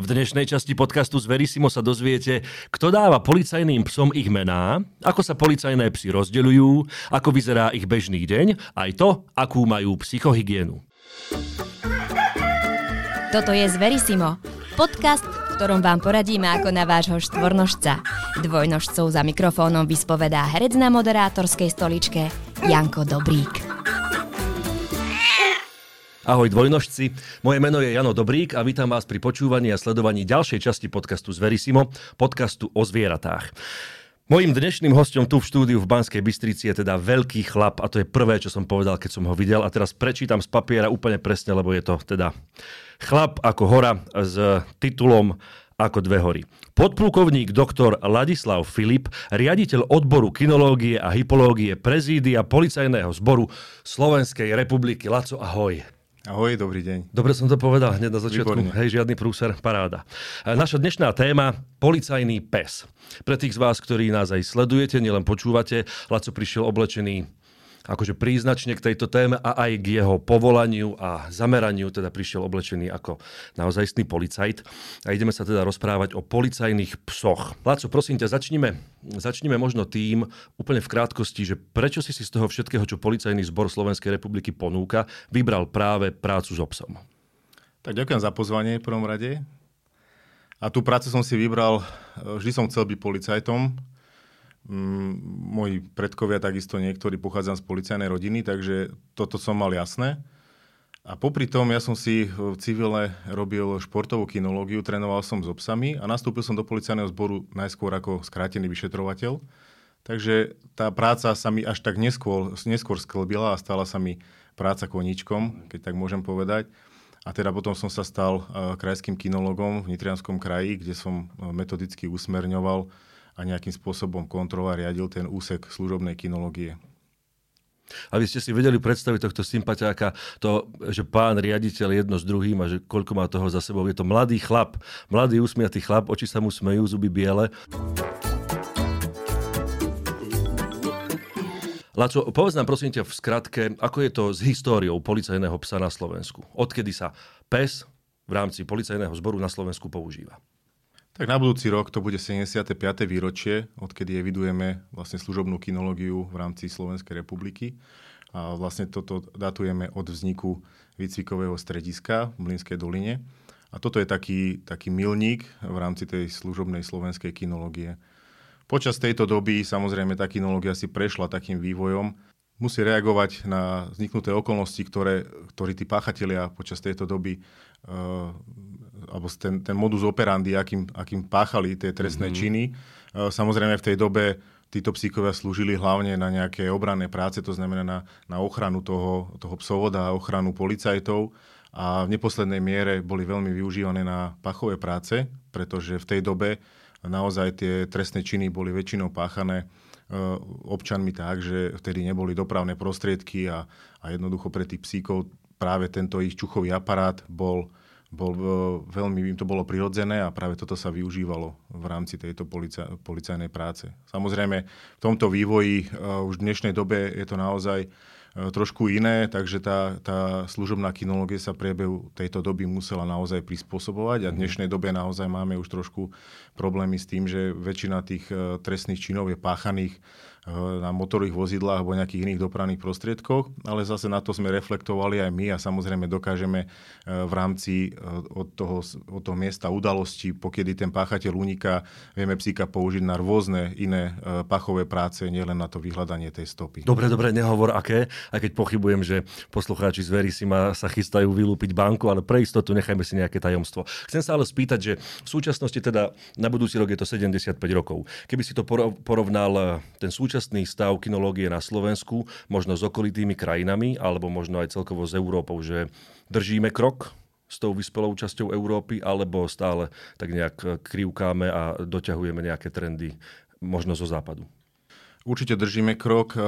V dnešnej časti podcastu z Verisimo sa dozviete, kto dáva policajným psom ich mená, ako sa policajné psy rozdeľujú, ako vyzerá ich bežný deň, aj to, akú majú psychohygienu. Toto je Zverisimo, podcast, v ktorom vám poradíme ako na vášho štvornožca. Dvojnožcov za mikrofónom vyspovedá herec na moderátorskej stoličke Janko Dobrík. Ahoj dvojnožci, moje meno je Jano Dobrík a vítam vás pri počúvaní a sledovaní ďalšej časti podcastu Zverisimo, podcastu o zvieratách. Mojím dnešným hostom tu v štúdiu v Banskej Bystrici je teda veľký chlap a to je prvé, čo som povedal, keď som ho videl a teraz prečítam z papiera úplne presne, lebo je to teda chlap ako hora s titulom ako dve hory. Podplukovník doktor Ladislav Filip, riaditeľ odboru kinológie a hypológie prezídia policajného zboru Slovenskej republiky. Laco, ahoj. Ahoj, dobrý deň. Dobre som to povedal hneď na začiatku. Výborne. Hej, žiadny prúser, paráda. E, Naša dnešná téma, policajný pes. Pre tých z vás, ktorí nás aj sledujete, nielen počúvate, Laco prišiel oblečený akože príznačne k tejto téme a aj k jeho povolaniu a zameraniu, teda prišiel oblečený ako naozajstný policajt. A ideme sa teda rozprávať o policajných psoch. Laco, prosím ťa, začnime, začnime možno tým, úplne v krátkosti, že prečo si si z toho všetkého, čo policajný zbor Slovenskej republiky ponúka, vybral práve prácu s obsom? Tak ďakujem za pozvanie v prvom rade. A tú prácu som si vybral, vždy som chcel byť policajtom. Mm, Moji predkovia takisto niektorí pochádzam z policajnej rodiny, takže toto som mal jasné. A popri tom ja som si v civile robil športovú kinológiu, trénoval som s obsami a nastúpil som do policajného zboru najskôr ako skrátený vyšetrovateľ. Takže tá práca sa mi až tak neskôr, neskôr sklbila a stala sa mi práca koníčkom, keď tak môžem povedať. A teda potom som sa stal uh, krajským kinologom v Nitrianskom kraji, kde som uh, metodicky usmerňoval a nejakým spôsobom kontrola riadil ten úsek služobnej kinológie. Aby ste si vedeli predstaviť tohto sympatiáka, to, že pán riaditeľ jedno s druhým a že koľko má toho za sebou. Je to mladý chlap, mladý usmiatý chlap, oči sa mu smejú, zuby biele. Laco, povedz nám prosím ťa v skratke, ako je to s históriou policajného psa na Slovensku? Odkedy sa pes v rámci policajného zboru na Slovensku používa? Tak na budúci rok to bude 75. výročie, odkedy evidujeme vlastne služobnú kinológiu v rámci Slovenskej republiky. A vlastne toto datujeme od vzniku výcvikového strediska v Mlinskej doline. A toto je taký, taký milník v rámci tej služobnej slovenskej kinológie. Počas tejto doby samozrejme tá kinológia si prešla takým vývojom. Musí reagovať na vzniknuté okolnosti, ktoré, ktorí tí páchatelia počas tejto doby uh, alebo ten, ten modus operandi, akým, akým páchali tie trestné mm-hmm. činy. E, Samozrejme v tej dobe títo psíkovia slúžili hlavne na nejaké obranné práce, to znamená na, na ochranu toho, toho psovoda a ochranu policajtov a v neposlednej miere boli veľmi využívané na pachové práce, pretože v tej dobe naozaj tie trestné činy boli väčšinou páchané e, občanmi tak, že vtedy neboli dopravné prostriedky a, a jednoducho pre tých psíkov práve tento ich čuchový aparát bol bol, e, veľmi im to bolo prirodzené a práve toto sa využívalo v rámci tejto polica, policajnej práce. Samozrejme, v tomto vývoji uh, už v dnešnej dobe je to naozaj uh, trošku iné, takže tá, tá služobná kinológia sa priebehu tejto doby musela naozaj prispôsobovať a v dnešnej dobe naozaj máme už trošku problémy s tým, že väčšina tých trestných činov je páchaných na motorových vozidlách alebo nejakých iných dopravných prostriedkoch, ale zase na to sme reflektovali aj my a samozrejme dokážeme e, v rámci e, od toho, od toho miesta udalosti, pokedy ten páchateľ uniká, vieme psíka použiť na rôzne iné pachové práce, nielen na to vyhľadanie tej stopy. Dobre, dobre, nehovor aké, aj keď pochybujem, že poslucháči z si ma sa chystajú vylúpiť banku, ale pre istotu nechajme si nejaké tajomstvo. Chcem sa ale spýtať, že v súčasnosti teda na budúci rok je to 75 rokov. Keby si to porovnal ten súčasný súčasný stav kinológie na Slovensku, možno s okolitými krajinami, alebo možno aj celkovo s Európou, že držíme krok s tou vyspelou časťou Európy, alebo stále tak nejak krivkáme a doťahujeme nejaké trendy možno zo západu? Určite držíme krok eh,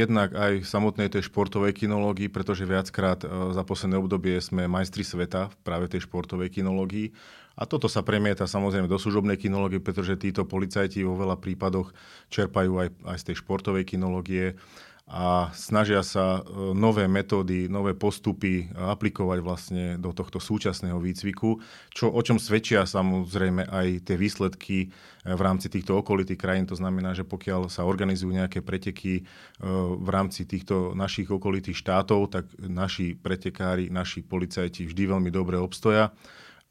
jednak aj v samotnej tej športovej kinológii, pretože viackrát eh, za posledné obdobie sme majstri sveta práve tej športovej kinológii. A toto sa premieta samozrejme do služobnej kinológie, pretože títo policajti vo veľa prípadoch čerpajú aj, aj z tej športovej kinológie. a snažia sa e, nové metódy, nové postupy aplikovať vlastne do tohto súčasného výcviku, čo, o čom svedčia samozrejme aj tie výsledky e, v rámci týchto okolitých krajín. To znamená, že pokiaľ sa organizujú nejaké preteky e, v rámci týchto našich okolitých štátov, tak naši pretekári, naši policajti vždy veľmi dobre obstoja.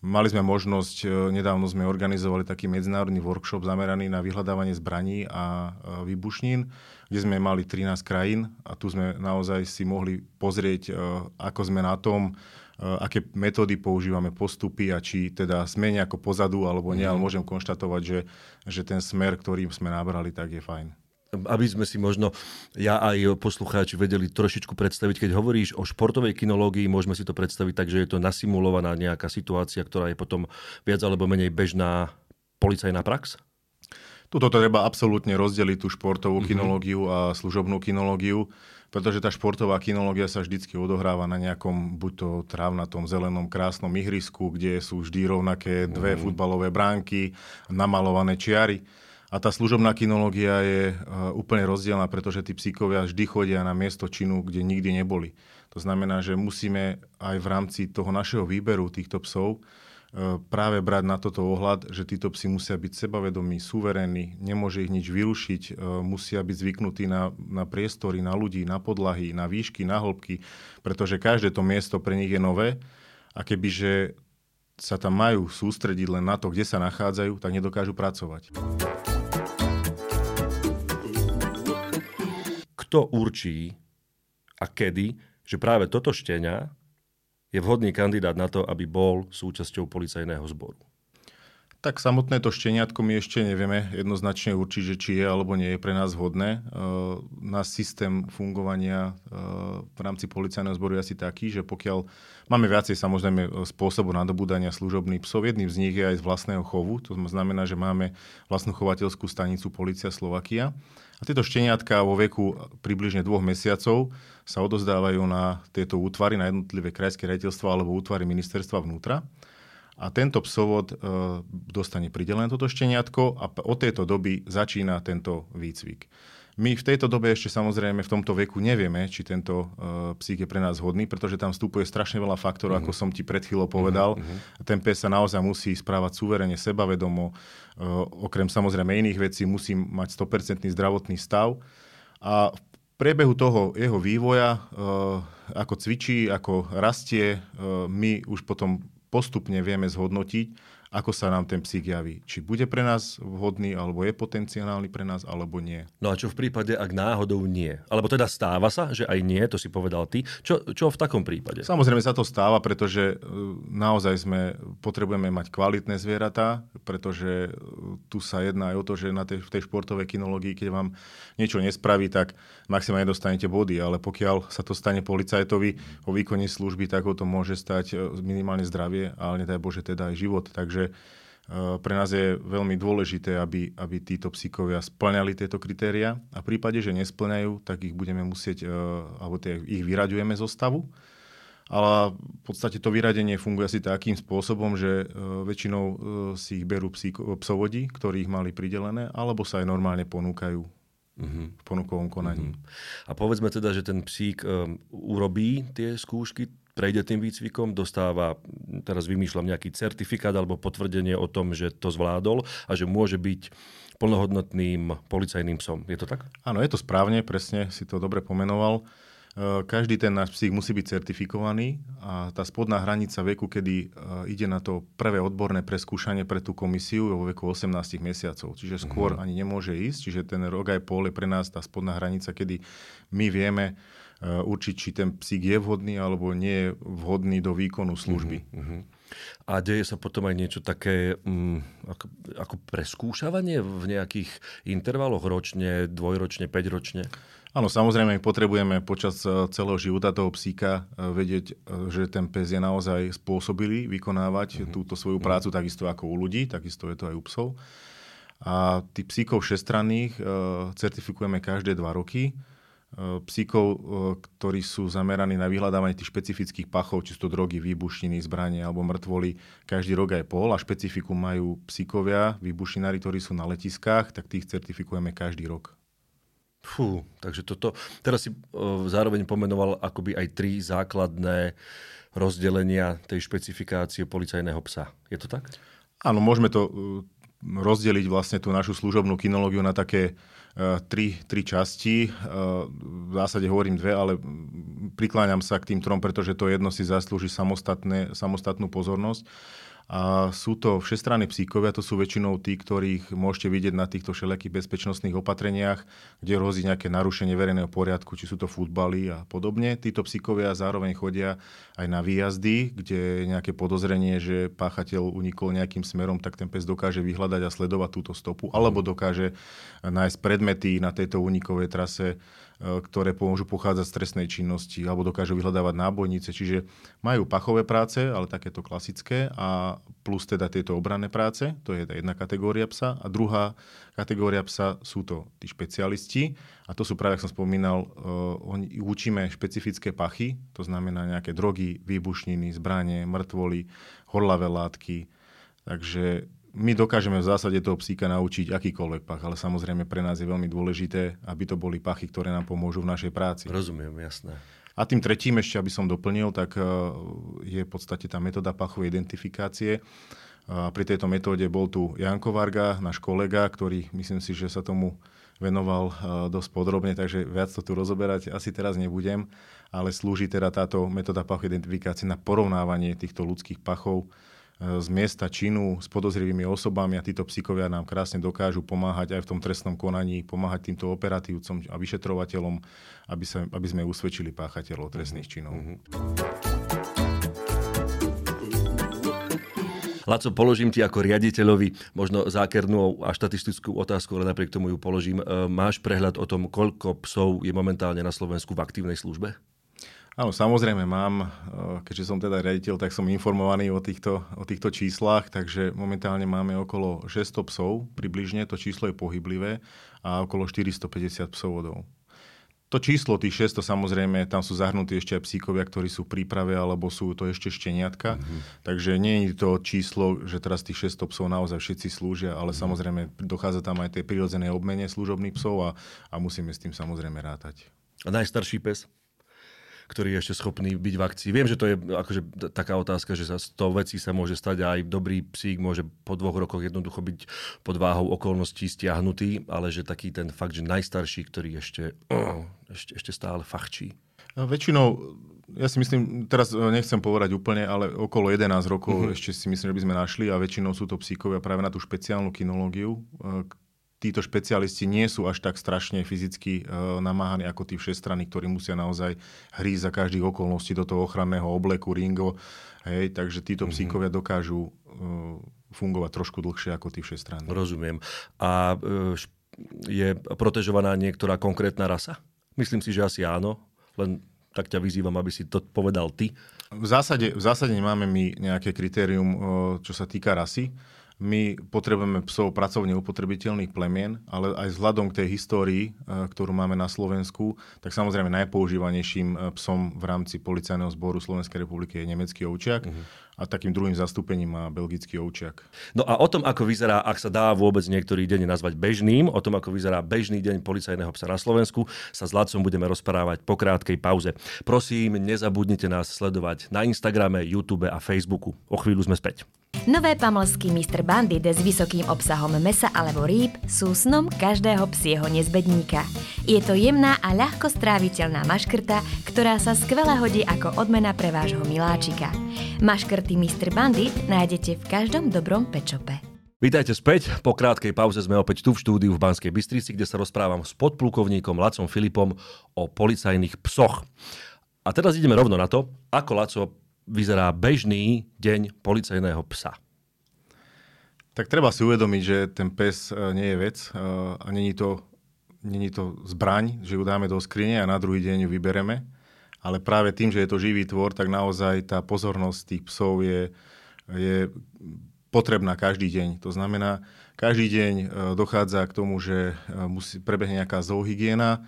Mali sme možnosť, nedávno sme organizovali taký medzinárodný workshop zameraný na vyhľadávanie zbraní a výbušnín kde sme mali 13 krajín a tu sme naozaj si mohli pozrieť, e, ako sme na tom, e, aké metódy používame, postupy a či teda sme nejako pozadu alebo nie, ale mhm. môžem konštatovať, že, že ten smer, ktorým sme nabrali, tak je fajn aby sme si možno ja aj poslucháči vedeli trošičku predstaviť, keď hovoríš o športovej kinológii, môžeme si to predstaviť tak, že je to nasimulovaná nejaká situácia, ktorá je potom viac alebo menej bežná policajná prax? Tuto treba absolútne rozdeliť tú športovú mm-hmm. kinológiu a služobnú kinológiu, pretože tá športová kinológia sa vždycky odohráva na nejakom buď to trávnatom, zelenom, krásnom ihrisku, kde sú vždy rovnaké dve mm-hmm. futbalové bránky, namalované čiary. A tá služobná kinológia je uh, úplne rozdielna, pretože tí psíkovia vždy chodia na miesto činu, kde nikdy neboli. To znamená, že musíme aj v rámci toho našeho výberu týchto psov E, práve brať na toto ohľad, že títo psi musia byť sebavedomí, suverénni, nemôže ich nič vyrušiť, e, musia byť zvyknutí na, na priestory, na ľudí, na podlahy, na výšky, na hĺbky, pretože každé to miesto pre nich je nové a kebyže sa tam majú sústrediť len na to, kde sa nachádzajú, tak nedokážu pracovať. Kto určí a kedy, že práve toto štenia je vhodný kandidát na to, aby bol súčasťou policajného zboru? Tak samotné to šteniatko my ešte nevieme jednoznačne určiť, či je alebo nie je pre nás vhodné. E, náš systém fungovania e, v rámci policajného zboru je asi taký, že pokiaľ máme viacej samozrejme spôsobov nadobúdania služobných psov, jedným z nich je aj z vlastného chovu, to znamená, že máme vlastnú chovateľskú stanicu Polícia Slovakia. A tieto šteniatka vo veku približne dvoch mesiacov sa odozdávajú na tieto útvary, na jednotlivé krajské rejiteľstva alebo útvary ministerstva vnútra a tento psovod e, dostane pridelené toto šteniatko a od tejto doby začína tento výcvik. My v tejto dobe ešte samozrejme v tomto veku nevieme, či tento uh, psík je pre nás hodný, pretože tam vstupuje strašne veľa faktorov, mm-hmm. ako som ti pred chvíľou povedal. Mm-hmm. Ten pes sa naozaj musí správať suverene, sebavedomo. Uh, okrem samozrejme iných vecí musí mať 100% zdravotný stav. A v priebehu toho jeho vývoja, uh, ako cvičí, ako rastie, uh, my už potom postupne vieme zhodnotiť, ako sa nám ten psík javí. Či bude pre nás vhodný, alebo je potenciálny pre nás, alebo nie. No a čo v prípade, ak náhodou nie? Alebo teda stáva sa, že aj nie, to si povedal ty. Čo, čo v takom prípade? Samozrejme sa to stáva, pretože e, naozaj sme, potrebujeme mať kvalitné zvieratá, pretože e, tu sa jedná aj o to, že na tej, v tej športovej kinológii, keď vám niečo nespraví, tak maximálne dostanete body, ale pokiaľ sa to stane policajtovi o výkone služby, tak ho to môže stať e, minimálne zdravie, ale nedaj Bože teda aj život. Takže Eh, pre nás je veľmi dôležité, aby, aby títo psíkovia splňali tieto kritéria a v prípade, že nesplňajú, tak ich budeme musieť, eh, alebo tie, ich vyraďujeme zo stavu. Ale v podstate to vyradenie funguje asi takým spôsobom, že eh, väčšinou si ich berú psíko, psovodi, ktorí ich mali pridelené, alebo sa aj normálne ponúkajú mm-hmm. v ponukovom konaní. Mm-hmm. A povedzme teda, že ten psík um, urobí tie skúšky, prejde tým výcvikom, dostáva, teraz vymýšľam nejaký certifikát alebo potvrdenie o tom, že to zvládol a že môže byť plnohodnotným policajným psom. Je to tak? Áno, je to správne, presne si to dobre pomenoval. E, každý ten náš psík musí byť certifikovaný a tá spodná hranica veku, kedy e, ide na to prvé odborné preskúšanie pre tú komisiu je vo veku 18 mesiacov. Čiže skôr mm-hmm. ani nemôže ísť. Čiže ten rok aj pol je pre nás tá spodná hranica, kedy my vieme, určiť, či ten psík je vhodný alebo nie je vhodný do výkonu služby. Uh-huh. A deje sa potom aj niečo také um, ako, ako preskúšavanie v nejakých intervaloch ročne, dvojročne, päťročne? Áno, samozrejme, my potrebujeme počas eh, celého života toho psíka eh, vedieť, že ten pes je naozaj spôsobilý vykonávať uh-huh. túto svoju prácu, uh-huh. takisto ako u ľudí, takisto je to aj u psov. A tých psíkov všestranných uh, certifikujeme každé dva roky. Eh, psíkov, eh, ktorí sú zameraní na vyhľadávanie tých špecifických pachov, či sú to drogy, výbušniny, zbranie alebo mŕtvoly, každý rok aj pol a špecifikum majú psíkovia, výbušinári, ktorí sú na letiskách, tak tých certifikujeme každý rok. Fú, takže toto, teraz si uh, zároveň pomenoval akoby aj tri základné rozdelenia tej špecifikácie policajného psa. Je to tak? Áno, môžeme to rozdeliť vlastne tú našu služobnú kinológiu na také tri, tri časti. Uh, v zásade hovorím dve, ale prikláňam sa k tým trom, pretože to jedno si zaslúži samostatnú pozornosť. A sú to všestranní psíkovia, to sú väčšinou tí, ktorých môžete vidieť na týchto všelijakých bezpečnostných opatreniach, kde hrozí nejaké narušenie verejného poriadku, či sú to futbaly a podobne. Títo psíkovia zároveň chodia aj na výjazdy, kde je nejaké podozrenie, že páchateľ unikol nejakým smerom, tak ten pes dokáže vyhľadať a sledovať túto stopu, alebo dokáže nájsť predmety na tejto unikovej trase, ktoré môžu pochádzať z trestnej činnosti alebo dokážu vyhľadávať nábojnice. Čiže majú pachové práce, ale takéto klasické a plus teda tieto obranné práce, to je jedna kategória psa. A druhá kategória psa sú to tí špecialisti a to sú práve, ako som spomínal, uh, učíme špecifické pachy, to znamená nejaké drogy, výbušniny, zbranie, mŕtvoly, horlavé látky. Takže my dokážeme v zásade toho psíka naučiť akýkoľvek pach, ale samozrejme pre nás je veľmi dôležité, aby to boli pachy, ktoré nám pomôžu v našej práci. Rozumiem, jasné. A tým tretím ešte, aby som doplnil, tak e, je v podstate tá metóda pachovej identifikácie. A pri tejto metóde bol tu Janko Varga, náš kolega, ktorý myslím si, že sa tomu venoval e, dosť podrobne, takže viac to tu rozoberať asi teraz nebudem, ale slúži teda táto metóda pachovej identifikácie na porovnávanie týchto ľudských pachov z miesta činu s podozrivými osobami a títo psíkovia nám krásne dokážu pomáhať aj v tom trestnom konaní, pomáhať týmto operatívcom a vyšetrovateľom, aby, sa, aby sme usvedčili páchateľov trestných činov. Mm-hmm. Laco, položím ti ako riaditeľovi možno zákernú a štatistickú otázku, ale napriek tomu ju položím. E, máš prehľad o tom, koľko psov je momentálne na Slovensku v aktívnej službe? Áno, samozrejme mám, eh, keďže som teda riaditeľ, tak som informovaný o týchto, o týchto číslach, takže momentálne máme okolo 600 psov, približne to číslo je pohyblivé a okolo 450 psovodov. To číslo, tých 600, samozrejme, tam sú zahrnutí ešte aj psíkovia, ktorí sú v príprave, alebo sú to ešte šteniatka. Mm-hmm. Takže nie je to číslo, že teraz tých 600 psov naozaj všetci slúžia, ale mm-hmm. samozrejme dochádza tam aj tej prirodzenej obmene služobných psov a, a musíme s tým samozrejme rátať. A najstarší pes? Ktorý je ešte schopný byť v akcii. Viem, že to je akože taká otázka, že sa z toho vecí sa môže stať a aj dobrý psík môže po dvoch rokoch jednoducho byť pod váhou okolností stiahnutý, ale že taký ten fakt, že najstarší, ktorý ešte, oh, ešte, ešte stále fachčí. No, väčšinou, ja si myslím, teraz nechcem povedať úplne, ale okolo 11 rokov mm-hmm. ešte si myslím, že by sme našli a väčšinou sú to psíkovia práve na tú špeciálnu kinológiu, títo špecialisti nie sú až tak strašne fyzicky uh, namáhaní ako tí všestranní, ktorí musia naozaj hrísť za každých okolností do toho ochranného obleku, ringo. Hej, takže títo mm-hmm. psíkovia dokážu uh, fungovať trošku dlhšie ako tí všestranní. Rozumiem. A uh, je protežovaná niektorá konkrétna rasa? Myslím si, že asi áno, len tak ťa vyzývam, aby si to povedal ty. V zásade, v zásade nemáme my nejaké kritérium, čo sa týka rasy my potrebujeme psov pracovne upotrebiteľných plemien, ale aj vzhľadom k tej histórii, e, ktorú máme na Slovensku, tak samozrejme najpoužívanejším e, psom v rámci policajného zboru Slovenskej republiky je nemecký ovčiak. Uh-huh a takým druhým zastúpením má belgický ovčiak. No a o tom, ako vyzerá, ak sa dá vôbec niektorý deň nazvať bežným, o tom, ako vyzerá bežný deň policajného psa na Slovensku, sa s Lacom budeme rozprávať po krátkej pauze. Prosím, nezabudnite nás sledovať na Instagrame, YouTube a Facebooku. O chvíľu sme späť. Nové pamlsky Mr. Bandit s vysokým obsahom mesa alebo rýb sú snom každého psieho nezbedníka. Je to jemná a ľahko stráviteľná maškrta, ktorá sa skvele hodí ako odmena pre vášho miláčika. Maškrty Mr. Bandit nájdete v každom dobrom pečope. Vítajte späť. Po krátkej pauze sme opäť tu v štúdiu v Banskej Bystrici, kde sa rozprávam s podplukovníkom Lacom Filipom o policajných psoch. A teraz ideme rovno na to, ako Laco vyzerá bežný deň policajného psa? Tak treba si uvedomiť, že ten pes e, nie je vec e, a není to, není to zbraň, že ju dáme do skrine a na druhý deň ju vybereme. Ale práve tým, že je to živý tvor, tak naozaj tá pozornosť tých psov je, je potrebná každý deň. To znamená, každý deň e, dochádza k tomu, že musí prebehne nejaká zoohygiena,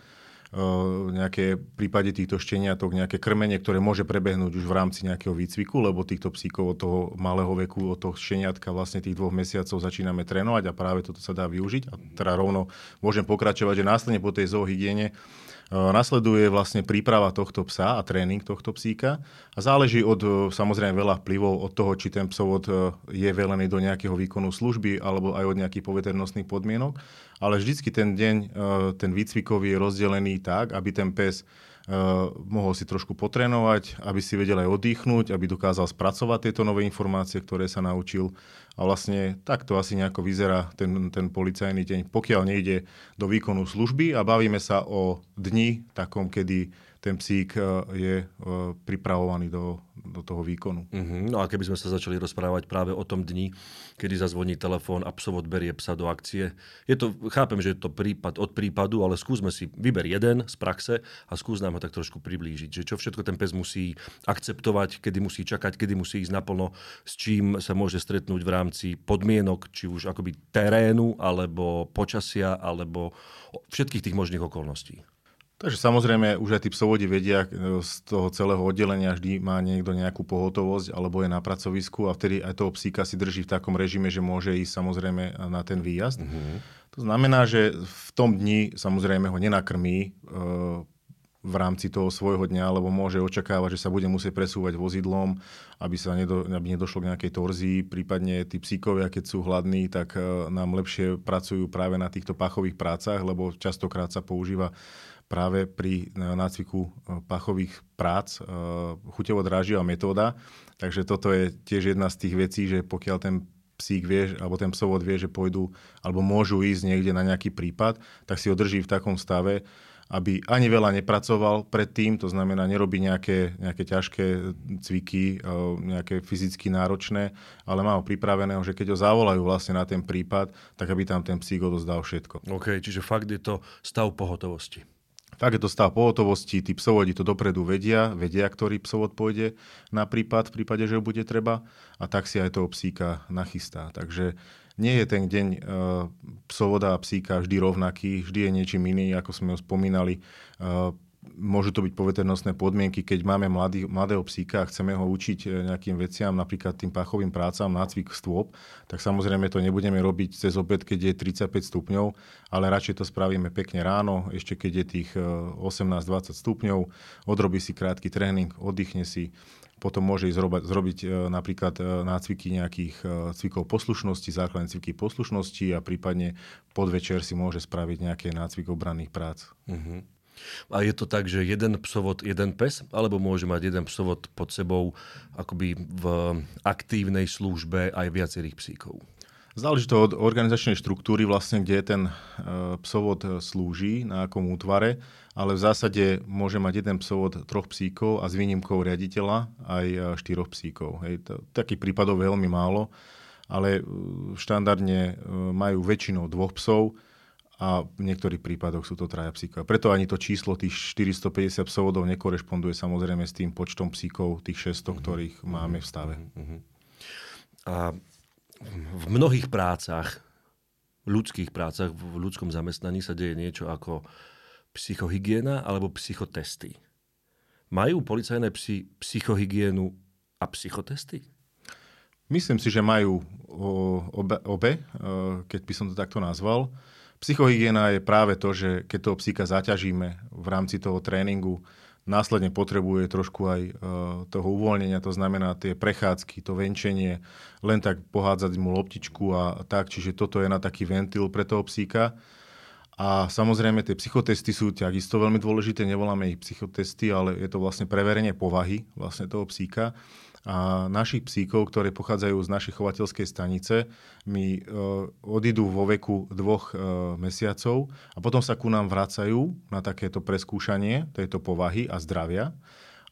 nejaké v prípade týchto šteniatok nejaké krmenie, ktoré môže prebehnúť už v rámci nejakého výcviku, lebo týchto psíkov od toho malého veku, od toho šteniatka vlastne tých dvoch mesiacov začíname trénovať a práve toto sa dá využiť. A teda rovno môžem pokračovať, že následne po tej zoohygiene Nasleduje vlastne príprava tohto psa a tréning tohto psíka a záleží od samozrejme veľa vplyvov od toho, či ten psovod je velený do nejakého výkonu služby alebo aj od nejakých poveternostných podmienok. Ale vždycky ten deň, ten výcvikový je rozdelený tak, aby ten pes mohol si trošku potrénovať, aby si vedel aj oddychnúť, aby dokázal spracovať tieto nové informácie, ktoré sa naučil. A vlastne takto asi nejako vyzerá ten, ten policajný deň, pokiaľ nejde do výkonu služby a bavíme sa o dni takom, kedy ten psík e, je e, pripravovaný do, do toho výkonu. Uh-huh. No a keby sme sa začali rozprávať práve o tom dni, kedy zazvoní telefón a psovod berie psa do akcie. Je to, chápem, že je to prípad od prípadu, ale skúsme si, vyber jeden z praxe a skús nám ho tak trošku priblížiť. Že čo všetko ten pes musí akceptovať, kedy musí čakať, kedy musí ísť naplno, s čím sa môže stretnúť v rámci podmienok, či už akoby terénu, alebo počasia, alebo všetkých tých možných okolností. Takže samozrejme už aj tí psovodi vedia e, z toho celého oddelenia vždy má niekto nejakú pohotovosť alebo je na pracovisku a vtedy aj toho psíka si drží v takom režime, že môže ísť samozrejme na ten výjazd. Mm-hmm. To znamená, že v tom dni samozrejme ho nenakrmí e, v rámci toho svojho dňa, lebo môže očakávať, že sa bude musieť presúvať vozidlom, aby sa nedo, aby nedošlo k nejakej torzii. Prípadne tí psíkovia, keď sú hladní, tak e, nám lepšie pracujú práve na týchto pachových prácach, lebo častokrát sa používa práve pri nácviku e, pachových prác e, chuťovo-dráživá metóda. Takže toto je tiež jedna z tých vecí, že pokiaľ ten psík vie, alebo ten psovod vie, že pôjdu alebo môžu ísť niekde na nejaký prípad, tak si ho drží v takom stave, aby ani veľa nepracoval predtým, to znamená, nerobí nejaké, nejaké ťažké cviky, e, nejaké fyzicky náročné, ale má ho pripraveného, že keď ho zavolajú vlastne na ten prípad, tak aby tam ten psík odozdal všetko. OK, čiže fakt je to stav pohotovosti. Tak je to stav pohotovosti, tí psovodi to dopredu vedia, vedia, ktorý psovod pôjde na prípad, v prípade, že ho bude treba a tak si aj toho psíka nachystá. Takže nie je ten deň e, psovoda a psíka vždy rovnaký, vždy je niečím iný, ako sme ho spomínali. E, môžu to byť poveternostné podmienky, keď máme mladý, mladého psíka a chceme ho učiť e, nejakým veciam, napríklad tým pachovým prácam, nácvik stôp, tak samozrejme to nebudeme robiť cez obed, keď je 35 stupňov, ale radšej to spravíme pekne ráno, ešte keď je tých 18-20 e, stupňov, odrobí si krátky tréning, oddychne si, potom môže ísť zrobiť, zrobiť e, napríklad nácviky nejakých cvikov poslušnosti, základné cviky poslušnosti a prípadne podvečer si môže spraviť nejaké nácvik obranných prác. Uh-huh. A je to tak, že jeden psovod, jeden pes, alebo môže mať jeden psovod pod sebou akoby v aktívnej službe aj viacerých psíkov? Záleží to od organizačnej štruktúry, vlastne, kde ten e, psovod slúži, na akom útvare, ale v zásade môže mať jeden psovod troch psíkov a s výnimkou riaditeľa aj e, štyroch psíkov. Hej, to, takých prípadov veľmi málo, ale e, štandardne majú väčšinou dvoch psov, a v niektorých prípadoch sú to traja psíkov. Preto ani to číslo tých 450 psovodov nekorešponduje samozrejme s tým počtom psíkov, tých 600, uh-huh. ktorých uh-huh. máme v stave. Uh-huh. A v mnohých prácach, ľudských prácach, v ľudskom zamestnaní sa deje niečo ako psychohygiena alebo psychotesty. Majú policajné psy psychohygienu a psychotesty? Myslím si, že majú obe, obe, keď by som to takto nazval. Psychohygiena je práve to, že keď toho psíka zaťažíme v rámci toho tréningu, následne potrebuje trošku aj uh, toho uvoľnenia, to znamená tie prechádzky, to venčenie, len tak pohádzať mu loptičku a tak, čiže toto je na taký ventil pre toho psíka. A samozrejme tie psychotesty sú takisto veľmi dôležité, nevoláme ich psychotesty, ale je to vlastne preverenie povahy vlastne toho psíka a našich psíkov, ktoré pochádzajú z našej chovateľskej stanice, mi e, odídu vo veku dvoch e, mesiacov a potom sa ku nám vracajú na takéto preskúšanie tejto povahy a zdravia.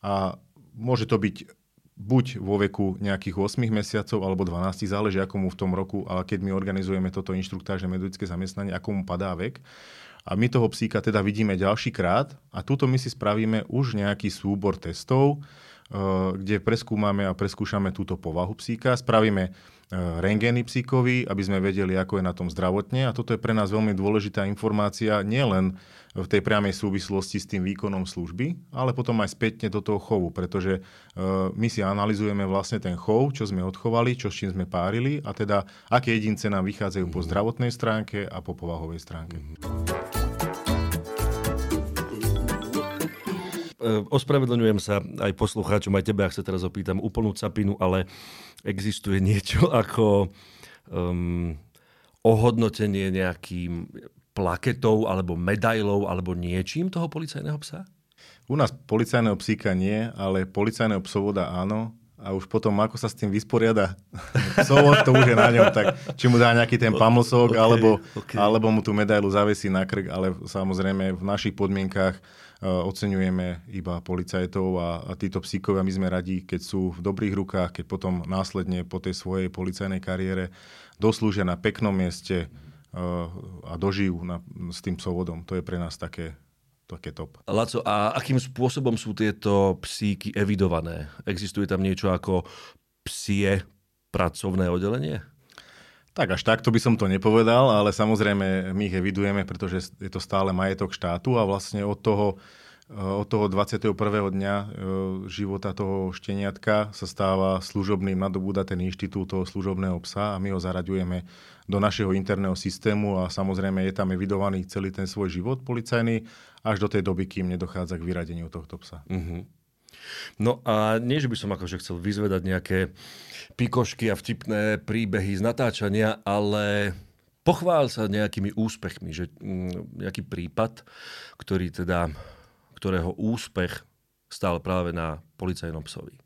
A môže to byť buď vo veku nejakých 8 mesiacov alebo 12, záleží ako mu v tom roku, ale keď my organizujeme toto inštruktážne metodické zamestnanie, ako mu padá vek. A my toho psíka teda vidíme ďalší krát a tuto my si spravíme už nejaký súbor testov, kde preskúmame a preskúšame túto povahu psíka. Spravíme rengény psíkovi, aby sme vedeli, ako je na tom zdravotne. A toto je pre nás veľmi dôležitá informácia, nielen v tej priamej súvislosti s tým výkonom služby, ale potom aj spätne do toho chovu, pretože uh, my si analizujeme vlastne ten chov, čo sme odchovali, čo s čím sme párili a teda aké jedince nám vychádzajú po mhm. zdravotnej stránke a po povahovej stránke. E, ospravedlňujem sa aj poslucháčom, aj tebe, ak sa teraz opýtam úplnú capinu, ale existuje niečo ako um, ohodnotenie nejakým plaketou alebo medailou alebo niečím toho policajného psa? U nás policajného psíka nie, ale policajného psovoda áno. A už potom, ako sa s tým vysporiada psovod, to už je na ňom. Tak, či mu dá nejaký ten pamlsok, okay, alebo, okay. alebo mu tú medailu zavesí na krk, ale samozrejme v našich podmienkách uh, oceňujeme iba policajtov a, a títo psíkovia my sme radi, keď sú v dobrých rukách, keď potom následne po tej svojej policajnej kariére doslúžia na peknom mieste, a dožijú na, s tým psovodom. To je pre nás také, také top. Laco, a akým spôsobom sú tieto psíky evidované? Existuje tam niečo ako psie pracovné oddelenie? Tak až takto by som to nepovedal, ale samozrejme my ich evidujeme, pretože je to stále majetok štátu a vlastne od toho od toho 21. dňa eh, života toho šteniatka sa stáva služobným, nadobúda ten inštitút toho služobného psa a my ho zaraďujeme do našeho interného systému a samozrejme je tam evidovaný celý ten svoj život policajný až do tej doby, kým nedochádza k vyradeniu tohto psa. Uh-huh. No a nie, že by som akože chcel vyzvedať nejaké pikošky a vtipné príbehy z natáčania, ale pochvál sa nejakými úspechmi, že mm, nejaký prípad, ktorý teda ktorého úspech stál práve na policajnom psovi?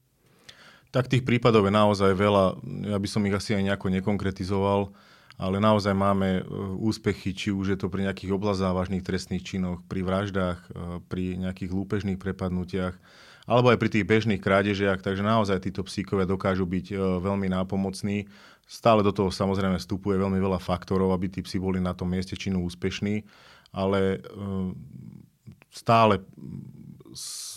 Tak tých prípadov je naozaj veľa. Ja by som ich asi aj nejako nekonkretizoval, ale naozaj máme e, úspechy, či už je to pri nejakých oblazávažných trestných činoch, pri vraždách, e, pri nejakých lúpežných prepadnutiach, alebo aj pri tých bežných krádežiach, takže naozaj títo psíkovia dokážu byť e, veľmi nápomocní. Stále do toho samozrejme vstupuje veľmi veľa faktorov, aby tí psi boli na tom mieste činu úspešní, ale stále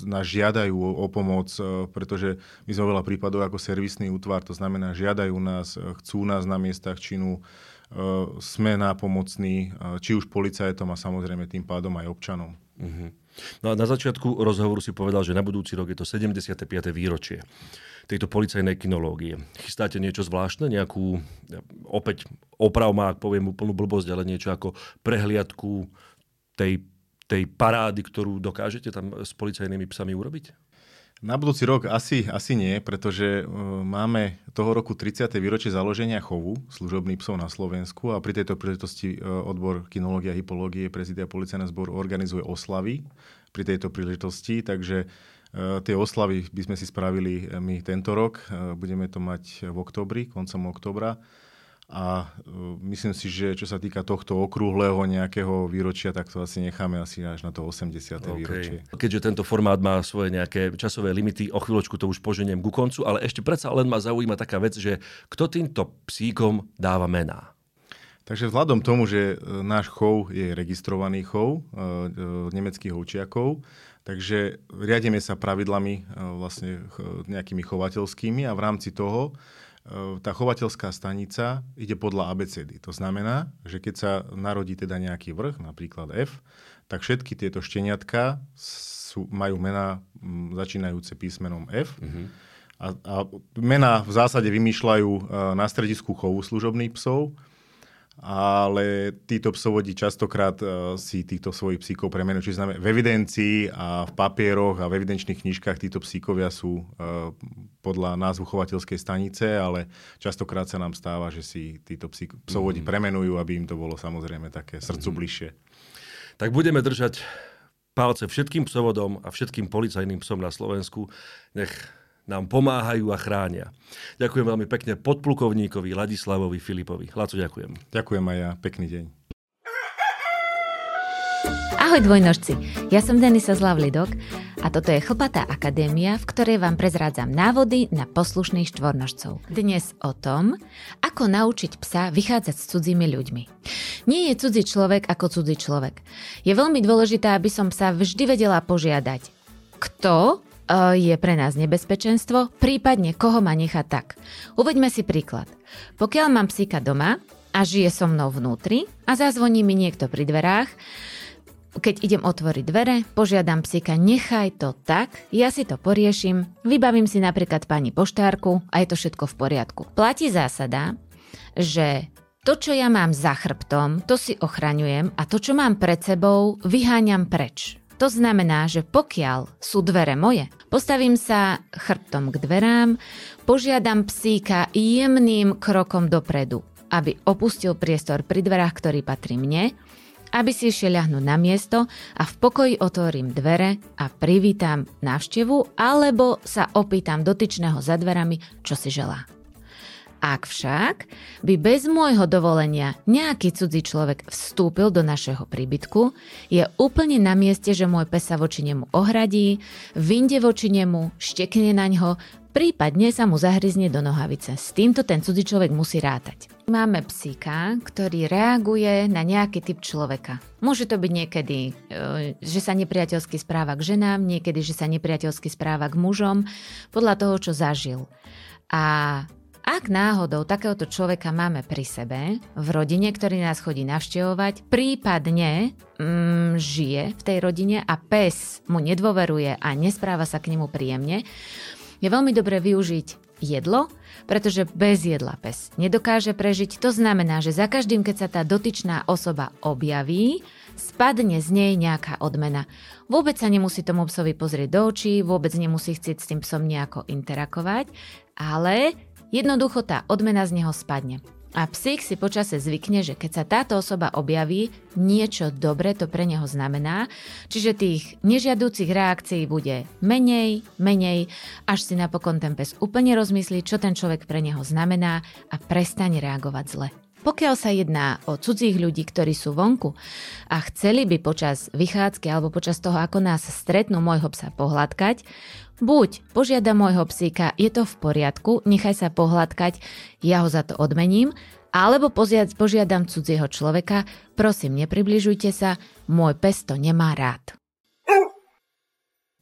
nás žiadajú o, pomoc, e, pretože my sme veľa prípadov ako servisný útvar, to znamená, žiadajú nás, e, chcú nás na miestach činu, e, sme nápomocní, či už policajtom a samozrejme tým pádom aj občanom. Uh-huh. No a na začiatku rozhovoru si povedal, že na budúci rok je to 75. výročie tejto policajnej kinológie. Chystáte niečo zvláštne, nejakú, opäť oprav ak poviem úplnú blbosť, ale niečo ako prehliadku tej tej parády, ktorú dokážete tam s policajnými psami urobiť? Na budúci rok asi, asi nie, pretože uh, máme toho roku 30. výročie založenia chovu služobných psov na Slovensku a pri tejto príležitosti uh, odbor kinológia a hypológie prezidia policajného zboru organizuje oslavy pri tejto príležitosti, takže uh, tie oslavy by sme si spravili my tento rok. Budeme to mať v oktobri, koncom oktobra a uh, myslím si, že čo sa týka tohto okrúhleho nejakého výročia, tak to asi necháme asi až na to 80. Okay. výročie. Keďže tento formát má svoje nejaké časové limity, o chvíľočku to už poženiem ku koncu, ale ešte predsa len ma zaujíma taká vec, že kto týmto psíkom dáva mená? Takže vzhľadom tomu, že e, náš chov je registrovaný chov e, e, nemeckých ovčiakov, takže riadíme sa pravidlami vlastne nejakými chovateľskými a v rámci toho tá chovateľská stanica ide podľa ABCD. To znamená, že keď sa narodí teda nejaký vrch, napríklad F, tak všetky tieto šteniatka sú, majú mená začínajúce písmenom F. Mm-hmm. A, a mená v zásade vymýšľajú uh, na stredisku chovu služobných psov ale títo psovodi častokrát uh, si týchto svojich psíkov premenujú. Čiže znamená, v evidencii a v papieroch a v evidenčných knižkách títo psíkovia sú uh, podľa názvu chovateľskej stanice, ale častokrát sa nám stáva, že si títo psík, psovodi mm. premenujú, aby im to bolo samozrejme také srdcu mm. bližšie. Tak budeme držať palce všetkým psovodom a všetkým policajným psom na Slovensku. Nech nám pomáhajú a chránia. Ďakujem veľmi pekne podplukovníkovi Ladislavovi Filipovi. Laco, ďakujem. Ďakujem aj ja. Pekný deň. Ahoj dvojnožci, ja som Denisa Zlavlidok a toto je Chlpatá akadémia, v ktorej vám prezrádzam návody na poslušných štvornožcov. Dnes o tom, ako naučiť psa vychádzať s cudzími ľuďmi. Nie je cudzí človek ako cudzí človek. Je veľmi dôležité, aby som sa vždy vedela požiadať, kto je pre nás nebezpečenstvo, prípadne koho má nechať tak. Uveďme si príklad. Pokiaľ mám psíka doma a žije so mnou vnútri a zazvoní mi niekto pri dverách, keď idem otvoriť dvere, požiadam psíka, nechaj to tak, ja si to poriešim, vybavím si napríklad pani poštárku a je to všetko v poriadku. Platí zásada, že to, čo ja mám za chrbtom, to si ochraňujem a to, čo mám pred sebou, vyháňam preč. To znamená, že pokiaľ sú dvere moje, postavím sa chrbtom k dverám, požiadam psíka jemným krokom dopredu, aby opustil priestor pri dverách, ktorý patrí mne, aby si išiel ľahnúť na miesto a v pokoji otvorím dvere a privítam návštevu alebo sa opýtam dotyčného za dverami, čo si želá. Ak však by bez môjho dovolenia nejaký cudzí človek vstúpil do našeho príbytku, je úplne na mieste, že môj pes sa voči nemu ohradí, vinde voči nemu, štekne na ňo, prípadne sa mu zahryzne do nohavice. S týmto ten cudzí človek musí rátať. Máme psíka, ktorý reaguje na nejaký typ človeka. Môže to byť niekedy, e, že sa nepriateľsky správa k ženám, niekedy, že sa nepriateľsky správa k mužom, podľa toho, čo zažil. A ak náhodou takéhoto človeka máme pri sebe, v rodine, ktorý nás chodí navštevovať, prípadne mm, žije v tej rodine a pes mu nedôveruje a nespráva sa k nemu príjemne, je veľmi dobré využiť jedlo, pretože bez jedla pes nedokáže prežiť. To znamená, že za každým, keď sa tá dotyčná osoba objaví, spadne z nej nejaká odmena. Vôbec sa nemusí tomu psovi pozrieť do očí, vôbec nemusí chcieť s tým psom nejako interakovať, ale Jednoducho tá odmena z neho spadne. A psík si počase zvykne, že keď sa táto osoba objaví, niečo dobre to pre neho znamená, čiže tých nežiadúcich reakcií bude menej, menej, až si napokon ten pes úplne rozmyslí, čo ten človek pre neho znamená a prestane reagovať zle. Pokiaľ sa jedná o cudzích ľudí, ktorí sú vonku a chceli by počas vychádzky alebo počas toho, ako nás stretnú môjho psa pohľadkať, buď požiada môjho psíka, je to v poriadku, nechaj sa pohľadkať, ja ho za to odmením, alebo požiadam cudzieho človeka, prosím, nepribližujte sa, môj pes to nemá rád.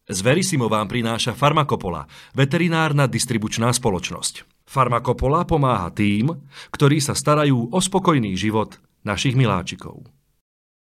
Z Verisimo vám prináša Farmakopola, veterinárna distribučná spoločnosť. Farmakopola pomáha tým, ktorí sa starajú o spokojný život našich miláčikov.